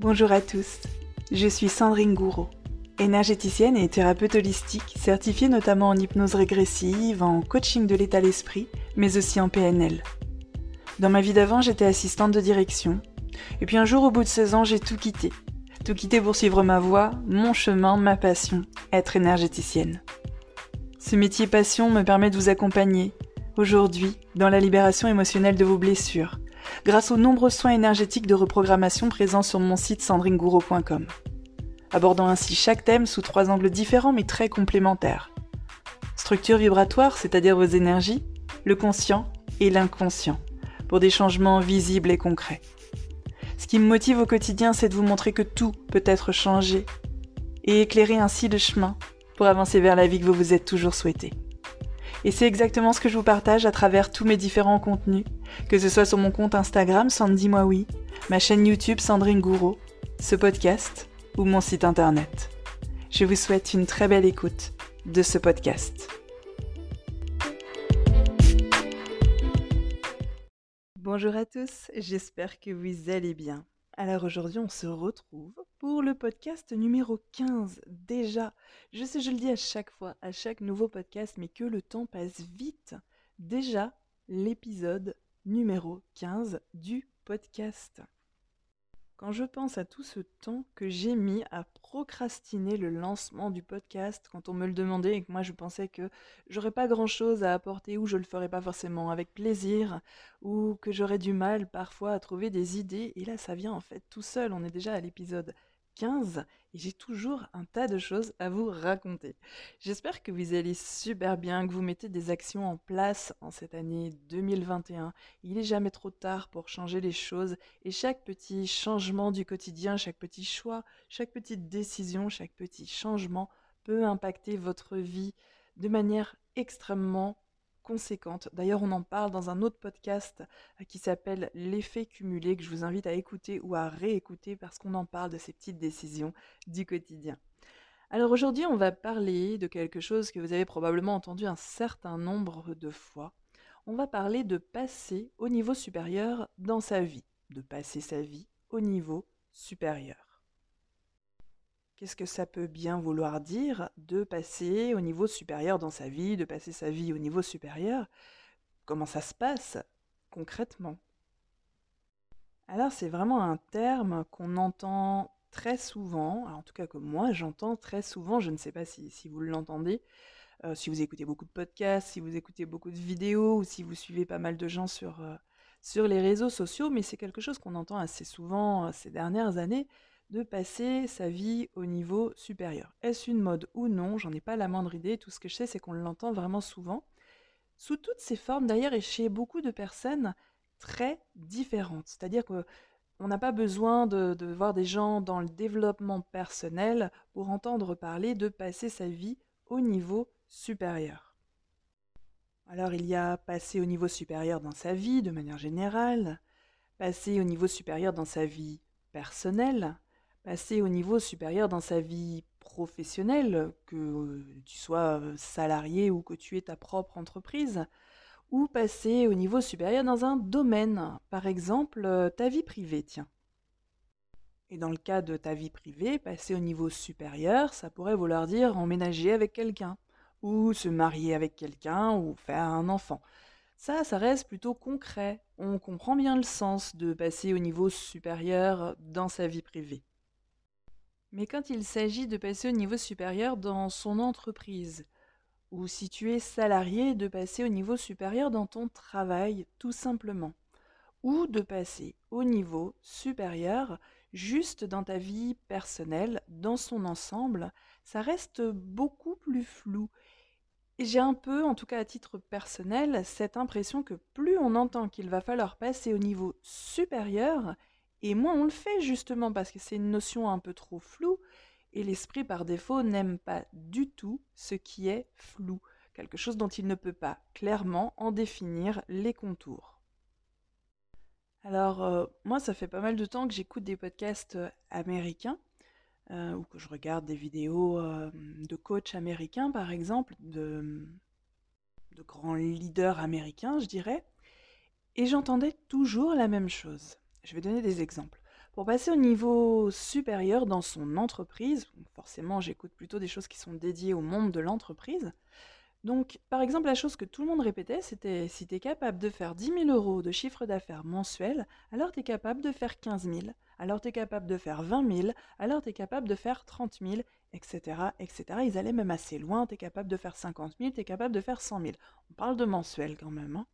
Bonjour à tous, je suis Sandrine Gouraud, énergéticienne et thérapeute holistique, certifiée notamment en hypnose régressive, en coaching de l'état d'esprit, mais aussi en PNL. Dans ma vie d'avant, j'étais assistante de direction, et puis un jour au bout de 16 ans, j'ai tout quitté. Tout quitté pour suivre ma voie, mon chemin, ma passion, être énergéticienne. Ce métier passion me permet de vous accompagner, aujourd'hui, dans la libération émotionnelle de vos blessures, grâce aux nombreux soins énergétiques de reprogrammation présents sur mon site sandringouro.com, abordant ainsi chaque thème sous trois angles différents mais très complémentaires. Structure vibratoire, c'est-à-dire vos énergies, le conscient et l'inconscient, pour des changements visibles et concrets. Ce qui me motive au quotidien, c'est de vous montrer que tout peut être changé et éclairer ainsi le chemin pour avancer vers la vie que vous vous êtes toujours souhaité. Et c'est exactement ce que je vous partage à travers tous mes différents contenus, que ce soit sur mon compte Instagram Sandy Moi ma chaîne YouTube Sandrine Gouraud, ce podcast ou mon site internet. Je vous souhaite une très belle écoute de ce podcast. Bonjour à tous, j'espère que vous allez bien. Alors aujourd'hui, on se retrouve pour le podcast numéro 15. Déjà, je sais, je le dis à chaque fois, à chaque nouveau podcast, mais que le temps passe vite. Déjà, l'épisode numéro 15 du podcast. Quand je pense à tout ce temps que j'ai mis à procrastiner le lancement du podcast, quand on me le demandait et que moi je pensais que j'aurais pas grand chose à apporter ou je le ferais pas forcément avec plaisir ou que j'aurais du mal parfois à trouver des idées, et là ça vient en fait tout seul, on est déjà à l'épisode 15 et j'ai toujours un tas de choses à vous raconter. J'espère que vous allez super bien, que vous mettez des actions en place en cette année 2021. Il n'est jamais trop tard pour changer les choses et chaque petit changement du quotidien, chaque petit choix, chaque petite décision, chaque petit changement peut impacter votre vie de manière extrêmement D'ailleurs, on en parle dans un autre podcast euh, qui s'appelle L'effet cumulé, que je vous invite à écouter ou à réécouter parce qu'on en parle de ces petites décisions du quotidien. Alors aujourd'hui, on va parler de quelque chose que vous avez probablement entendu un certain nombre de fois. On va parler de passer au niveau supérieur dans sa vie, de passer sa vie au niveau supérieur. Qu'est-ce que ça peut bien vouloir dire de passer au niveau supérieur dans sa vie, de passer sa vie au niveau supérieur? Comment ça se passe concrètement? Alors c'est vraiment un terme qu'on entend très souvent, en tout cas que moi j'entends très souvent, je ne sais pas si, vous l'entendez, euh, si vous écoutez beaucoup de podcasts, si vous écoutez beaucoup de vidéos ou si vous suivez pas mal de gens sur, euh, les réseaux sociaux, mais c'est quelque chose qu'on entend assez souvent euh, ces dernières années, de passer sa vie au niveau supérieur. Est-ce une mode ou non? J'en ai pas la moindre idée. Tout ce que je sais, c'est qu'on l'entend vraiment souvent. Sous toutes ses formes, d'ailleurs, et chez beaucoup de personnes très différentes. C'est-à-dire qu'on n'a pas besoin de, voir des gens dans le développement personnel pour entendre parler de passer sa vie au niveau supérieur. Alors il y a passer au niveau supérieur dans sa vie de manière générale, passer au niveau supérieur dans sa vie personnelle, passer au niveau supérieur dans sa vie professionnelle, que euh, tu sois euh, salarié ou que tu aies ta propre entreprise, ou passer au niveau supérieur dans un domaine, par exemple euh, ta vie privée, tiens. Et dans le cas de ta vie privée, passer au niveau supérieur, ça pourrait vouloir dire emménager avec quelqu'un, ou se marier avec quelqu'un, ou faire un enfant. Ça, ça reste plutôt concret. On comprend bien le sens de passer au niveau supérieur dans sa vie privée. Mais quand il s'agit de passer au niveau supérieur dans son entreprise, ou si tu es salarié, de passer au niveau supérieur dans ton travail, tout simplement, ou de passer au niveau supérieur juste dans ta vie personnelle, dans son ensemble, ça reste beaucoup plus flou. J'ai un peu, en tout cas à titre personnel, cette impression que plus on entend qu'il va falloir passer au niveau supérieur, et moins on le fait justement parce que c'est une notion un peu trop floue et l'esprit par défaut n'aime pas du tout ce qui est flou, quelque chose dont il ne peut pas clairement en définir les contours. Alors euh, moi ça fait pas mal de temps que j'écoute des podcasts euh, américains euh, ou que je regarde des vidéos de coachs américains par exemple, de, de grands leaders américains je dirais, et j'entendais toujours la même chose. Je vais donner des exemples. Pour passer au niveau supérieur dans son entreprise, forcément j'écoute plutôt des choses qui sont dédiées au monde de l'entreprise, donc, par exemple, la chose que tout le monde répétait, c'était si tu es capable de faire 10 000 euros de chiffre d'affaires mensuel, alors tu es capable de faire 15 000, alors tu es capable de faire 20 000, alors tu es capable de faire 30 000, etc., etc. Ils allaient même assez loin, tu es capable de faire 50 000, tu es capable de faire 100 000. On parle de mensuel quand même. Hein.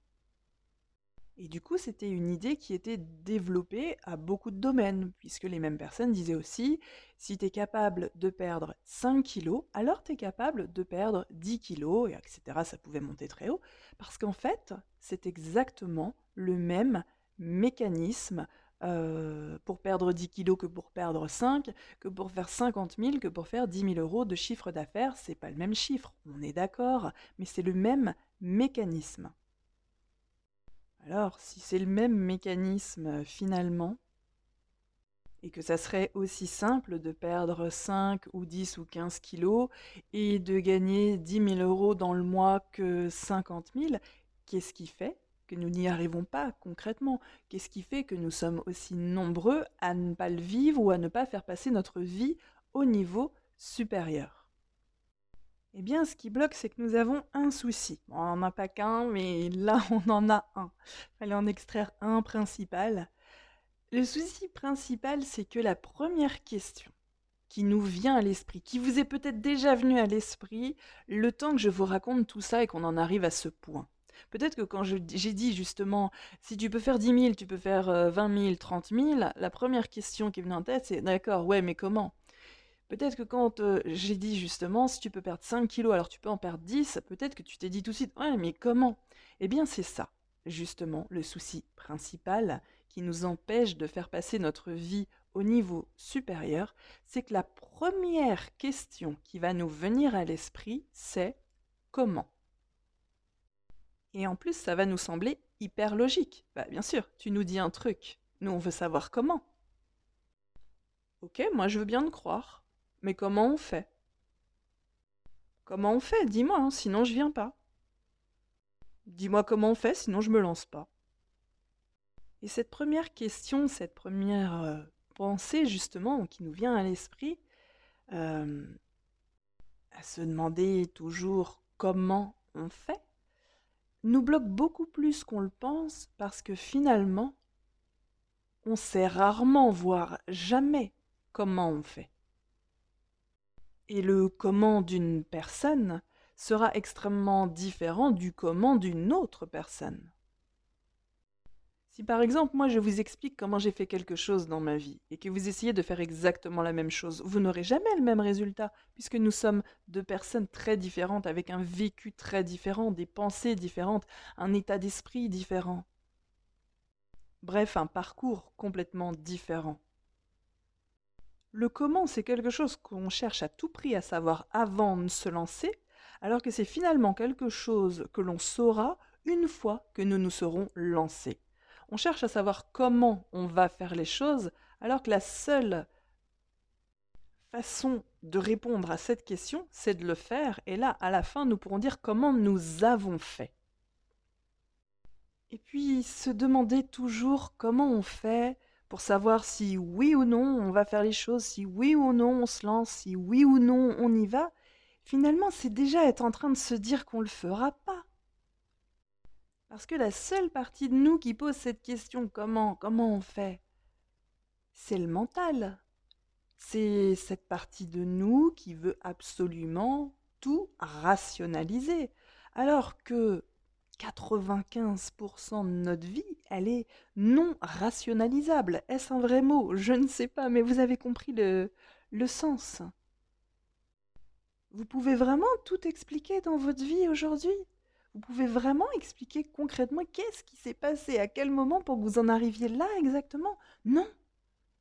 Et du coup, c'était une idée qui était développée à beaucoup de domaines, puisque les mêmes personnes disaient aussi, si tu es capable de perdre 5 kilos, alors tu es capable de perdre 10 kilos, etc. Ça pouvait monter très haut, parce qu'en fait, c'est exactement le même mécanisme euh, pour perdre 10 kilos que pour perdre 5, que pour faire 50 000, que pour faire 10 000 euros de chiffre d'affaires. C'est pas le même chiffre, on est d'accord, mais c'est le même mécanisme. Alors, si c'est le même mécanisme euh, finalement, et que ça serait aussi simple de perdre 5 ou 10 ou 15 kilos et de gagner 10 000 euros dans le mois que 50 000, qu'est-ce qui fait que nous n'y arrivons pas concrètement? Qu'est-ce qui fait que nous sommes aussi nombreux à ne pas le vivre ou à ne pas faire passer notre vie au niveau supérieur? Eh bien, ce qui bloque, c'est que nous avons un souci. on n'en a pas qu'un, mais là, on en a un. Il fallait en extraire un principal. Le souci principal, c'est que la première question qui nous vient à l'esprit, qui vous est peut-être déjà venue à l'esprit, le temps que je vous raconte tout ça et qu'on en arrive à ce point. Peut-être que quand j'ai dit justement, si tu peux faire 10 000, tu peux faire 20 000, 30 000, la première question qui est venue en tête, c'est d'accord, ouais, mais comment? Peut-être que quand euh, j'ai dit justement, si tu peux perdre 5 kilos, alors tu peux en perdre 10, peut-être que tu t'es dit tout de suite, ouais, mais comment? Eh bien, c'est ça, justement, le souci principal qui nous empêche de faire passer notre vie au niveau supérieur, c'est que la première question qui va nous venir à l'esprit, c'est comment? Et en plus, ça va nous sembler hyper logique. Bah, bien sûr, tu nous dis un truc, nous on veut savoir comment. Ok, moi je veux bien te croire. Mais comment on fait? Comment on fait? Dis-moi, hein, sinon je viens pas. Dis-moi comment on fait, sinon je me lance pas. Et cette première question, cette première euh, pensée justement qui nous vient à l'esprit, euh, à se demander toujours comment on fait, nous bloque beaucoup plus qu'on le pense parce que finalement, on sait rarement, voire jamais, comment on fait. Et le comment d'une personne sera extrêmement différent du comment d'une autre personne. Si par exemple moi je vous explique comment j'ai fait quelque chose dans ma vie et que vous essayez de faire exactement la même chose, vous n'aurez jamais le même résultat puisque nous sommes deux personnes très différentes avec un vécu très différent, des pensées différentes, un état d'esprit différent. Bref, un parcours complètement différent. Le comment, c'est quelque chose qu'on cherche à tout prix à savoir avant de se lancer, alors que c'est finalement quelque chose que l'on saura une fois que nous nous serons lancés. On cherche à savoir comment on va faire les choses, alors que la seule façon de répondre à cette question, c'est de le faire, et là, à la fin, nous pourrons dire comment nous avons fait. Et puis, se demander toujours comment on fait, pour savoir si oui ou non on va faire les choses, si oui ou non on se lance, si oui ou non on y va, finalement c'est déjà être en train de se dire qu'on ne le fera pas. Parce que la seule partie de nous qui pose cette question comment, comment on fait, c'est le mental. C'est cette partie de nous qui veut absolument tout rationaliser. Alors que 95% de notre vie, elle est non rationalisable. Est-ce un vrai mot? Je ne sais pas, mais vous avez compris le, le sens. Vous pouvez vraiment tout expliquer dans votre vie aujourd'hui? Vous pouvez vraiment expliquer concrètement qu'est-ce qui s'est passé, à quel moment pour que vous en arriviez là exactement? Non,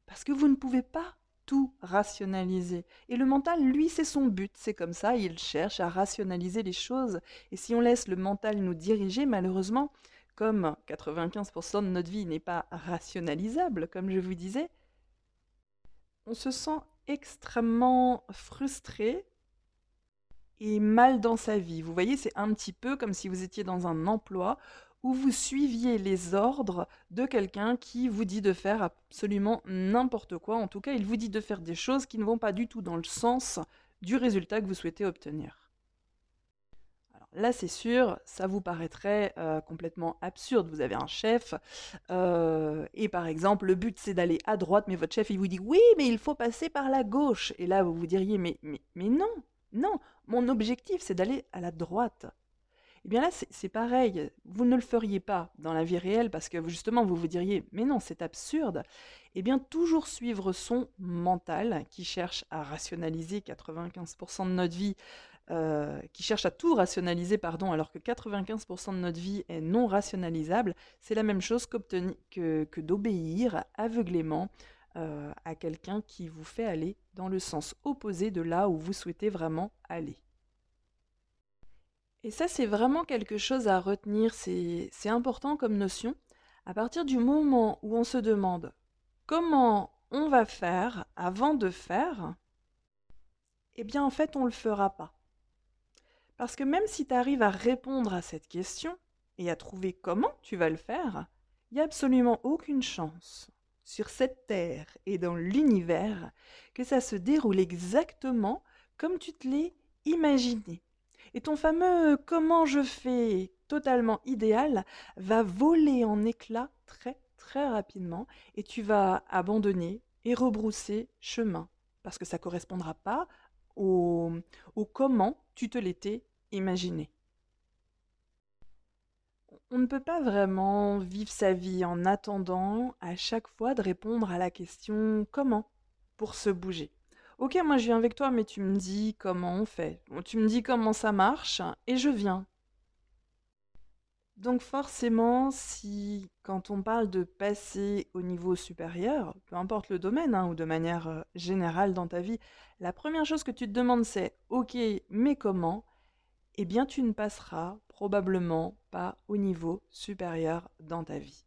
parce que vous ne pouvez pas tout rationaliser. Et le mental, lui, c'est son but. C'est comme ça, il cherche à rationaliser les choses. Et si on laisse le mental nous diriger, malheureusement, comme 95% de notre vie n'est pas rationalisable, comme je vous disais, on se sent extrêmement frustré et mal dans sa vie. Vous voyez, c'est un petit peu comme si vous étiez dans un emploi où vous suiviez les ordres de quelqu'un qui vous dit de faire absolument n'importe quoi. En tout cas, il vous dit de faire des choses qui ne vont pas du tout dans le sens du résultat que vous souhaitez obtenir. Là, c'est sûr, ça vous paraîtrait euh, complètement absurde. Vous avez un chef, euh, et par exemple, le but c'est d'aller à droite, mais votre chef il vous dit oui, mais il faut passer par la gauche. Et là, vous vous diriez mais non, non, mon objectif c'est d'aller à la droite. Eh bien là, c'est pareil, vous ne le feriez pas dans la vie réelle parce que justement, vous vous diriez, mais non, c'est absurde. Eh bien, toujours suivre son mental qui cherche à rationaliser 95% de notre vie euh, qui cherche à tout rationaliser, pardon, alors que 95% de notre vie est non rationalisable, c'est la même chose que, que d'obéir aveuglément euh, à quelqu'un qui vous fait aller dans le sens opposé de là où vous souhaitez vraiment aller. Et ça, c'est vraiment quelque chose à retenir, c'est important comme notion. À partir du moment où on se demande comment on va faire avant de faire, eh bien en fait, on ne le fera pas. Parce que même si tu arrives à répondre à cette question et à trouver comment tu vas le faire, il n'y a absolument aucune chance sur cette Terre et dans l'univers que ça se déroule exactement comme tu te l'es imaginé. Et ton fameux comment je fais totalement idéal va voler en éclats très très rapidement et tu vas abandonner et rebrousser chemin parce que ça ne correspondra pas au, au comment tu te l'étais Imaginez. On ne peut pas vraiment vivre sa vie en attendant à chaque fois de répondre à la question comment pour se bouger. Ok, moi je viens avec toi, mais tu me dis comment on fait. Tu me dis comment ça marche et je viens. Donc forcément, si quand on parle de passer au niveau supérieur, peu importe le domaine hein, ou de manière euh, générale dans ta vie, la première chose que tu te demandes c'est ok, mais comment? Eh bien tu ne passeras probablement pas au niveau supérieur dans ta vie.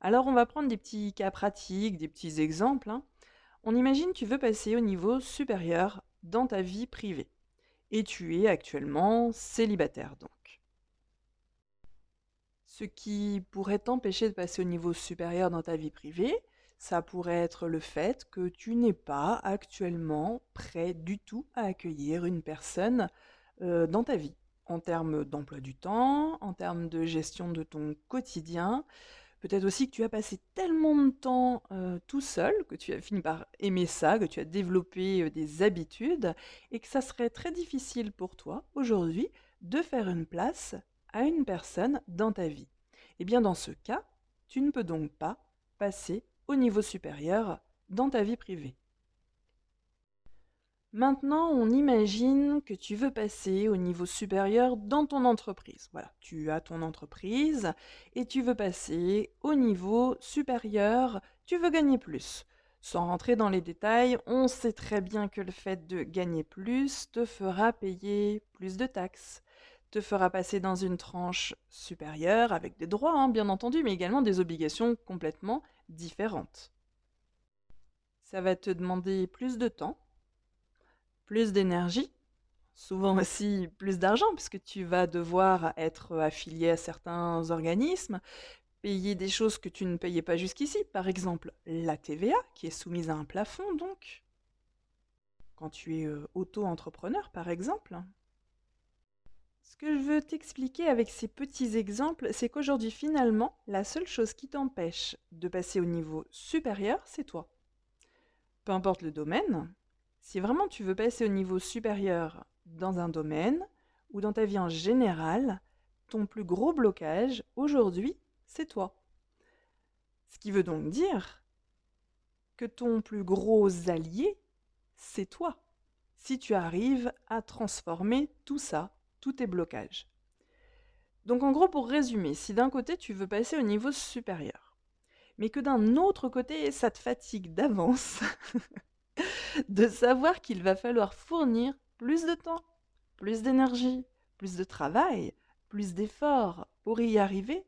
Alors on va prendre des petits cas pratiques, des petits exemples. Hein. On imagine tu veux passer au niveau supérieur dans ta vie privée. Et tu es actuellement célibataire donc. Ce qui pourrait t'empêcher de passer au niveau supérieur dans ta vie privée, ça pourrait être le fait que tu n'es pas actuellement prêt du tout à accueillir une personne euh, dans ta vie, en termes d'emploi du temps, en termes de gestion de ton quotidien. Peut-être aussi que tu as passé tellement de temps euh, tout seul que tu as fini par aimer ça, que tu as développé des habitudes et que ça serait très difficile pour toi aujourd'hui de faire une place à une personne dans ta vie. Et eh bien dans ce cas, tu ne peux donc pas passer au niveau supérieur dans ta vie privée. Maintenant, on imagine que tu veux passer au niveau supérieur dans ton entreprise. Voilà, tu as ton entreprise et tu veux passer au niveau supérieur, tu veux gagner plus. Sans rentrer dans les détails, on sait très bien que le fait de gagner plus te fera payer plus de taxes, te fera passer dans une tranche supérieure avec des droits, hein, bien entendu, mais également des obligations complètement différentes. Ça va te demander plus de temps, plus d'énergie, souvent aussi plus d'argent, puisque tu vas devoir être affilié à certains organismes, payer des choses que tu ne payais pas jusqu'ici, par exemple la TVA, qui est soumise à un plafond donc, quand tu es euh, auto-entrepreneur par exemple. Ce que je veux t'expliquer avec ces petits exemples, c'est qu'aujourd'hui finalement, la seule chose qui t'empêche de passer au niveau supérieur, c'est toi. Peu importe le domaine, si vraiment tu veux passer au niveau supérieur dans un domaine ou dans ta vie en général, ton plus gros blocage aujourd'hui, c'est toi. Ce qui veut donc dire que ton plus gros allié, c'est toi. Si tu arrives à transformer tout ça, tous tes blocages. Donc en gros, pour résumer, si d'un côté tu veux passer au niveau supérieur, mais que d'un autre côté ça te fatigue d'avance, de savoir qu'il va falloir fournir plus de temps, plus d'énergie, plus de travail, plus d'efforts pour y arriver,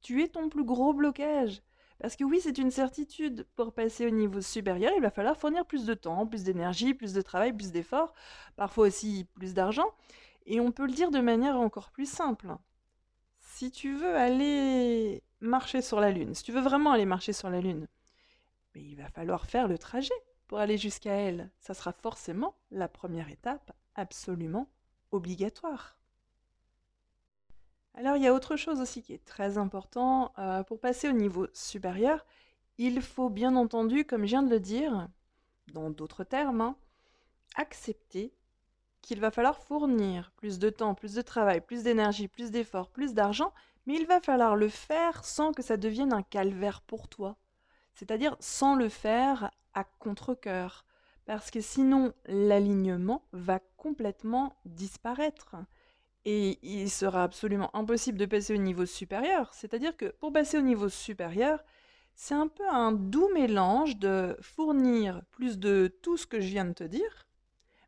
tu es ton plus gros blocage. Parce que oui, c'est une certitude, pour passer au niveau supérieur, il va falloir fournir plus de temps, plus d'énergie, plus de travail, plus d'efforts, parfois aussi plus d'argent. Et on peut le dire de manière encore plus simple. si tu veux aller marcher sur la Lune, si tu veux vraiment aller marcher sur la Lune, mais il va falloir faire le trajet pour aller jusqu'à elle. Ça sera forcément la première étape absolument obligatoire. Alors il y a autre chose aussi qui est très important. Euh, pour passer au niveau supérieur, il faut bien entendu, comme je viens de le dire, dans d'autres termes, hein, accepter qu'il va falloir fournir plus de temps, plus de travail, plus d'énergie, plus d'efforts, plus d'argent, mais il va falloir le faire sans que ça devienne un calvaire pour toi. C'est-à-dire sans le faire à contre-coeur. Parce que sinon, l'alignement va complètement disparaître. Et il sera absolument impossible de passer au niveau supérieur. C'est-à-dire que pour passer au niveau supérieur, c'est un peu un doux mélange de fournir plus de tout ce que je viens de te dire,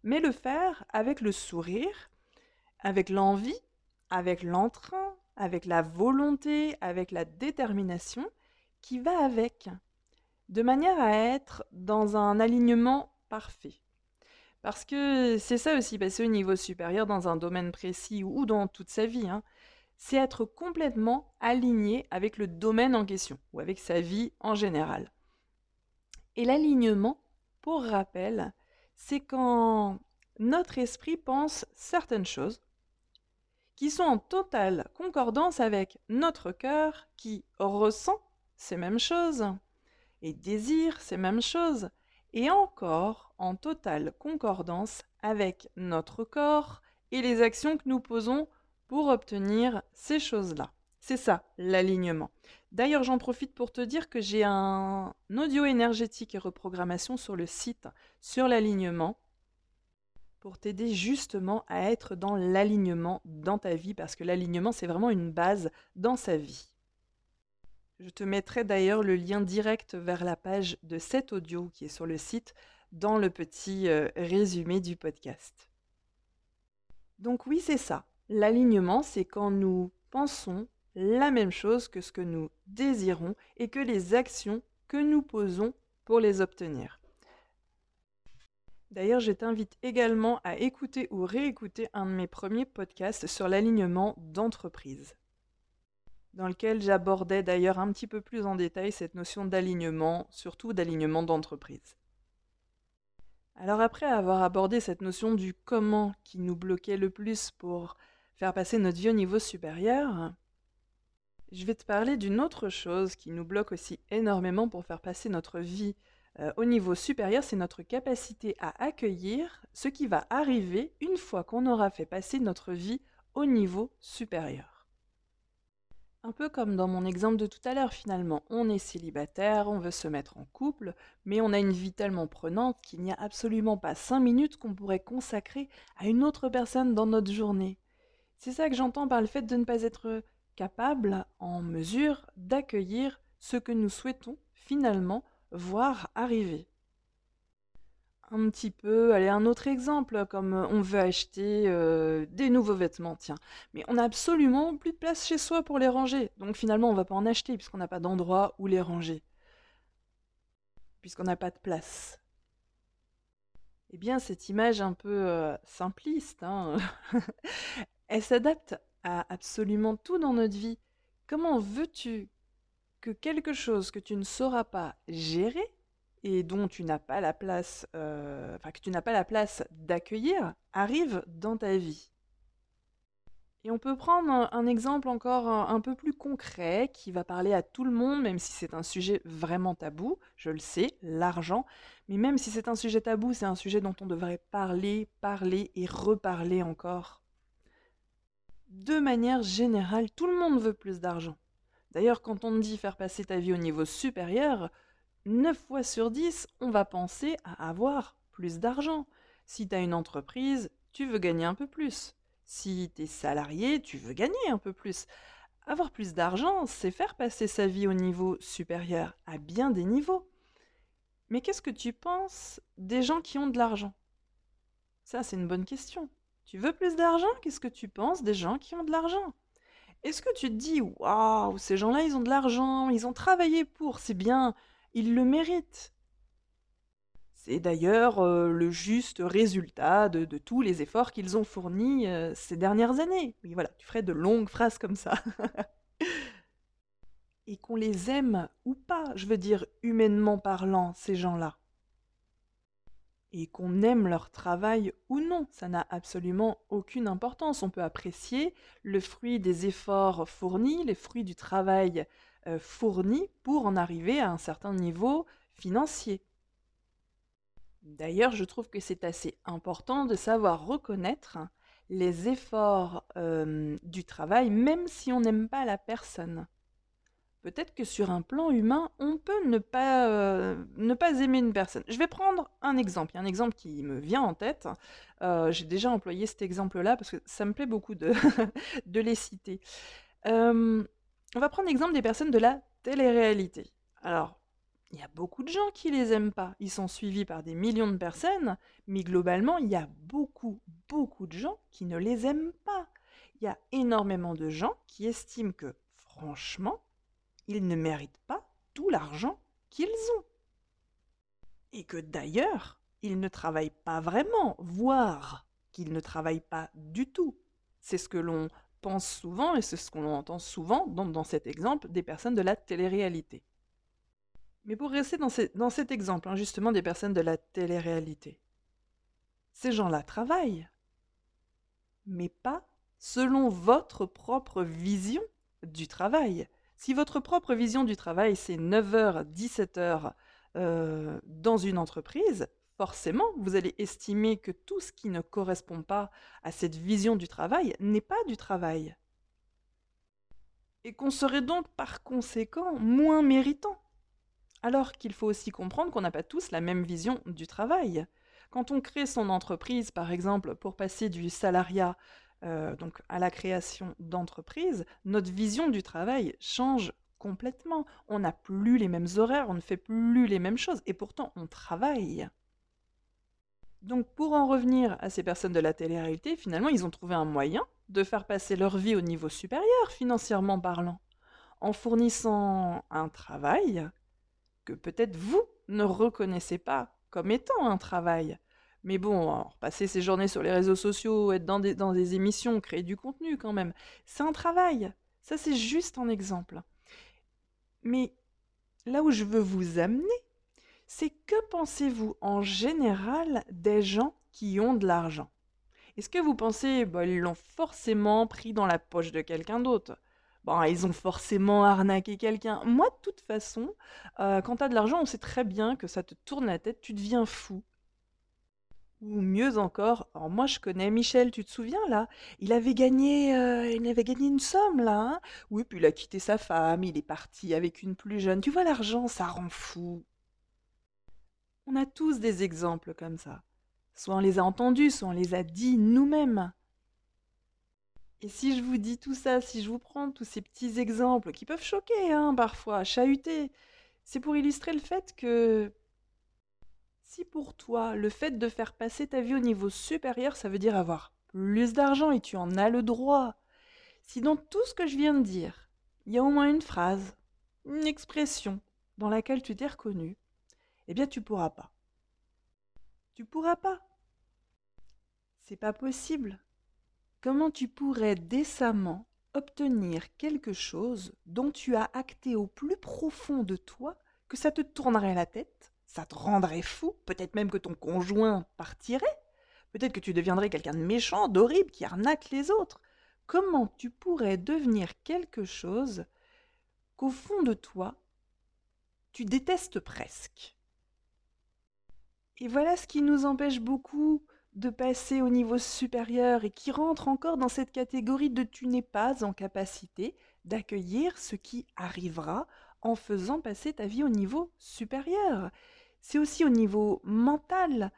mais le faire avec le sourire, avec l'envie, avec l'entrain, avec la volonté, avec la détermination qui va avec, de manière à être dans un alignement parfait. Parce que c'est ça aussi, passer au niveau supérieur dans un domaine précis ou dans toute sa vie, hein, c'est être complètement aligné avec le domaine en question ou avec sa vie en général. Et l'alignement, pour rappel, c'est quand notre esprit pense certaines choses qui sont en totale concordance avec notre cœur qui ressent ces mêmes choses et désire ces mêmes choses et encore en totale concordance avec notre corps et les actions que nous posons pour obtenir ces choses-là. C'est ça, l'alignement. D'ailleurs, j'en profite pour te dire que j'ai un audio énergétique et reprogrammation sur le site sur l'alignement pour t'aider justement à être dans l'alignement dans ta vie, parce que l'alignement, c'est vraiment une base dans sa vie. Je te mettrai d'ailleurs le lien direct vers la page de cet audio qui est sur le site dans le petit euh, résumé du podcast. Donc oui, c'est ça. L'alignement, c'est quand nous pensons la même chose que ce que nous désirons et que les actions que nous posons pour les obtenir. D'ailleurs, je t'invite également à écouter ou réécouter un de mes premiers podcasts sur l'alignement d'entreprise, dans lequel j'abordais d'ailleurs un petit peu plus en détail cette notion d'alignement, surtout d'alignement d'entreprise. Alors après avoir abordé cette notion du comment qui nous bloquait le plus pour faire passer notre vie au niveau supérieur, je vais te parler d'une autre chose qui nous bloque aussi énormément pour faire passer notre vie euh, au niveau supérieur, c'est notre capacité à accueillir ce qui va arriver une fois qu'on aura fait passer notre vie au niveau supérieur. Un peu comme dans mon exemple de tout à l'heure finalement, on est célibataire, on veut se mettre en couple, mais on a une vie tellement prenante qu'il n'y a absolument pas cinq minutes qu'on pourrait consacrer à une autre personne dans notre journée. C'est ça que j'entends par le fait de ne pas être capable, en mesure, d'accueillir ce que nous souhaitons finalement voir arriver. Un petit peu, allez, un autre exemple, comme on veut acheter euh, des nouveaux vêtements, tiens. Mais on n'a absolument plus de place chez soi pour les ranger. Donc finalement, on ne va pas en acheter puisqu'on n'a pas d'endroit où les ranger. Puisqu'on n'a pas de place. Eh bien, cette image un peu euh, simpliste, hein, Elle s'adapte à absolument tout dans notre vie. Comment veux-tu que quelque chose que tu ne sauras pas gérer et dont tu n'as pas la place, euh, que tu n'as pas la place d'accueillir, arrive dans ta vie Et on peut prendre un, exemple encore un, peu plus concret qui va parler à tout le monde, même si c'est un sujet vraiment tabou, je le sais, l'argent. Mais même si c'est un sujet tabou, c'est un sujet dont on devrait parler, parler et reparler encore de manière générale, tout le monde veut plus d'argent. D'ailleurs, quand on dit faire passer ta vie au niveau supérieur, 9 fois sur 10, on va penser à avoir plus d'argent. Si tu as une entreprise, tu veux gagner un peu plus. Si tu es salarié, tu veux gagner un peu plus. Avoir plus d'argent, c'est faire passer sa vie au niveau supérieur, à bien des niveaux. Mais qu'est-ce que tu penses des gens qui ont de l'argent? Ça, c'est une bonne question. Tu veux plus d'argent? Qu'est-ce que tu penses des gens qui ont de l'argent? Est-ce que tu te dis waouh, ces gens-là, ils ont de l'argent, ils ont travaillé pour, c'est bien, ils le méritent C'est d'ailleurs euh, le juste résultat de, de tous les efforts qu'ils ont fournis euh, ces dernières années. Oui, voilà, tu ferais de longues phrases comme ça. Et qu'on les aime ou pas, je veux dire humainement parlant, ces gens-là. Et qu'on aime leur travail ou non, ça n'a absolument aucune importance. On peut apprécier le fruit des efforts fournis, les fruits du travail euh, fourni pour en arriver à un certain niveau financier. D'ailleurs, je trouve que c'est assez important de savoir reconnaître les efforts euh, du travail, même si on n'aime pas la personne. Peut-être que sur un plan humain, on peut ne pas, euh, ne pas aimer une personne. Je vais prendre un exemple. Il y a un exemple qui me vient en tête. Euh, j'ai déjà employé cet exemple-là parce que ça me plaît beaucoup de les citer. On va prendre l'exemple des personnes de la télé-réalité. Alors, il y a beaucoup de gens qui les aiment pas. Ils sont suivis par des millions de personnes, mais globalement, il y a beaucoup, beaucoup de gens qui ne les aiment pas. Il y a énormément de gens qui estiment que, franchement, ils ne méritent pas tout l'argent qu'ils ont. Et que d'ailleurs, ils ne travaillent pas vraiment, voire qu'ils ne travaillent pas du tout. C'est ce que l'on pense souvent et c'est ce qu'on entend souvent dans, dans cet exemple des personnes de la télé-réalité. Mais pour rester dans, dans cet exemple, hein, justement, des personnes de la télé-réalité, ces gens-là travaillent, mais pas selon votre propre vision du travail. Si votre propre vision du travail, c'est 9h, 17h euh, dans une entreprise, forcément, vous allez estimer que tout ce qui ne correspond pas à cette vision du travail n'est pas du travail. Et qu'on serait donc par conséquent moins méritant. Alors qu'il faut aussi comprendre qu'on n'a pas tous la même vision du travail. Quand on crée son entreprise, par exemple, pour passer du salariat euh, donc à la création d'entreprise, notre vision du travail change complètement. On n'a plus les mêmes horaires, on ne fait plus les mêmes choses, et pourtant on travaille. Donc pour en revenir à ces personnes de la télé-réalité, finalement, ils ont trouvé un moyen de faire passer leur vie au niveau supérieur, financièrement parlant, en fournissant un travail que peut-être vous ne reconnaissez pas comme étant un travail. Mais bon, passer ses journées sur les réseaux sociaux, être dans des, émissions, créer du contenu quand même, c'est un travail. Ça, c'est juste un exemple. Mais là où je veux vous amener, c'est que pensez-vous en général des gens qui ont de l'argent? Est-ce que vous pensez bah, ils l'ont forcément pris dans la poche de quelqu'un d'autre? Bon, ils ont forcément arnaqué quelqu'un. Moi, de toute façon, euh, quand t'as de l'argent, on sait très bien que ça te tourne la tête, tu deviens fou. Ou mieux encore, moi je connais Michel, tu te souviens là? Il avait gagné, euh, il avait gagné une somme là. Hein? Oui, puis il a quitté sa femme, il est parti avec une plus jeune. Tu vois, l'argent, ça rend fou. On a tous des exemples comme ça. Soit on les a entendus, soit on les a dit nous-mêmes. Et si je vous dis tout ça, si je vous prends tous ces petits exemples qui peuvent choquer, hein, parfois, chahuter, c'est pour illustrer le fait que si pour toi, le fait de faire passer ta vie au niveau supérieur, ça veut dire avoir plus d'argent et tu en as le droit, si dans tout ce que je viens de dire, il y a au moins une phrase, une expression dans laquelle tu t'es reconnu, eh bien tu pourras pas. Tu pourras pas. C'est pas possible. Comment tu pourrais décemment obtenir quelque chose dont tu as acté au plus profond de toi que ça te tournerait la tête, ça te rendrait fou, peut-être même que ton conjoint partirait, peut-être que tu deviendrais quelqu'un de méchant, d'horrible, qui arnaque les autres. Comment tu pourrais devenir quelque chose qu'au fond de toi, tu détestes presque? Et voilà ce qui nous empêche beaucoup de passer au niveau supérieur et qui rentre encore dans cette catégorie de tu n'es pas en capacité d'accueillir ce qui arrivera en faisant passer ta vie au niveau supérieur. C'est aussi au niveau mental,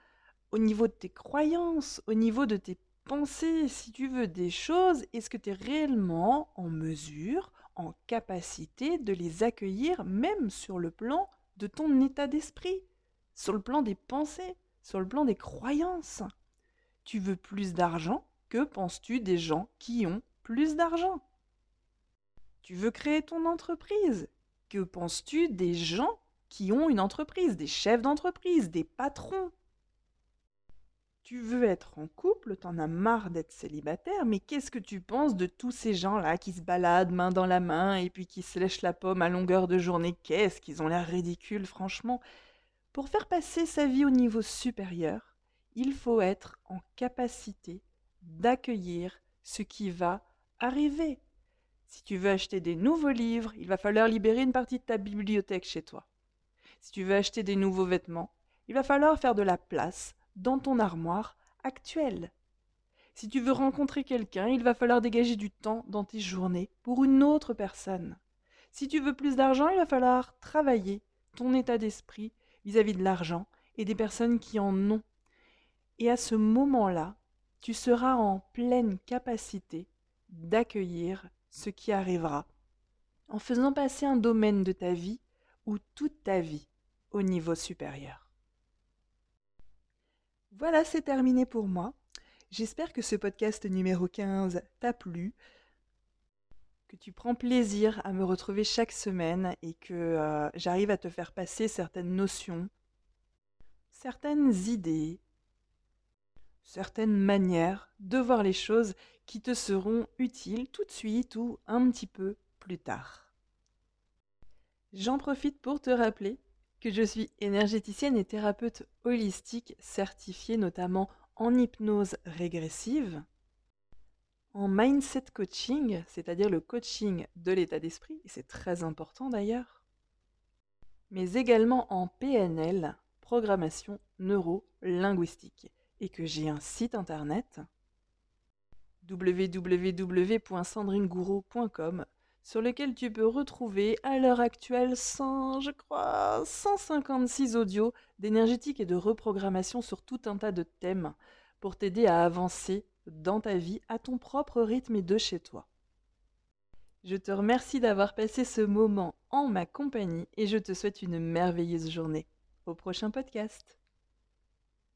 au niveau de tes croyances, au niveau de tes pensées, si tu veux des choses, est-ce que tu es réellement en mesure, en capacité de les accueillir même sur le plan de ton état d'esprit, sur le plan des pensées, sur le plan des croyances. Tu veux plus d'argent, que penses-tu des gens qui ont plus d'argent? Tu veux créer ton entreprise, que penses-tu des gens qui ont une entreprise, des chefs d'entreprise, des patrons? Tu veux être en couple, t'en as marre d'être célibataire, mais qu'est-ce que tu penses de tous ces gens-là qui se baladent main dans la main et puis qui se lèchent la pomme à longueur de journée? Qu'est-ce qu'ils ont l'air ridicules, franchement? Pour faire passer sa vie au niveau supérieur, il faut être en capacité d'accueillir ce qui va arriver. Si tu veux acheter des nouveaux livres, il va falloir libérer une partie de ta bibliothèque chez toi. Si tu veux acheter des nouveaux vêtements, il va falloir faire de la place dans ton armoire actuelle. Si tu veux rencontrer quelqu'un, il va falloir dégager du temps dans tes journées pour une autre personne. Si tu veux plus d'argent, il va falloir travailler ton état d'esprit vis-à-vis de l'argent et des personnes qui en ont. Et à ce moment-là, tu seras en pleine capacité d'accueillir ce qui arrivera en faisant passer un domaine de ta vie ou toute ta vie au niveau supérieur. Voilà, c'est terminé pour moi. J'espère que ce podcast numéro 15 t'a plu, que tu prends plaisir à me retrouver chaque semaine et que euh, j'arrive à te faire passer certaines notions, certaines idées, certaines manières de voir les choses qui te seront utiles tout de suite ou un petit peu plus tard. J'en profite pour te rappeler que je suis énergéticienne et thérapeute holistique certifiée notamment en hypnose régressive, en mindset coaching, c'est-à-dire le coaching de l'état d'esprit, et c'est très important d'ailleurs, mais également en PNL, programmation neuro-linguistique, et que j'ai un site internet www.sandringouro.com sur lequel tu peux retrouver à l'heure actuelle 100, je crois, 156 audios d'énergétique et de reprogrammation sur tout un tas de thèmes pour t'aider à avancer dans ta vie à ton propre rythme et de chez toi. Je te remercie d'avoir passé ce moment en ma compagnie et je te souhaite une merveilleuse journée. Au prochain podcast.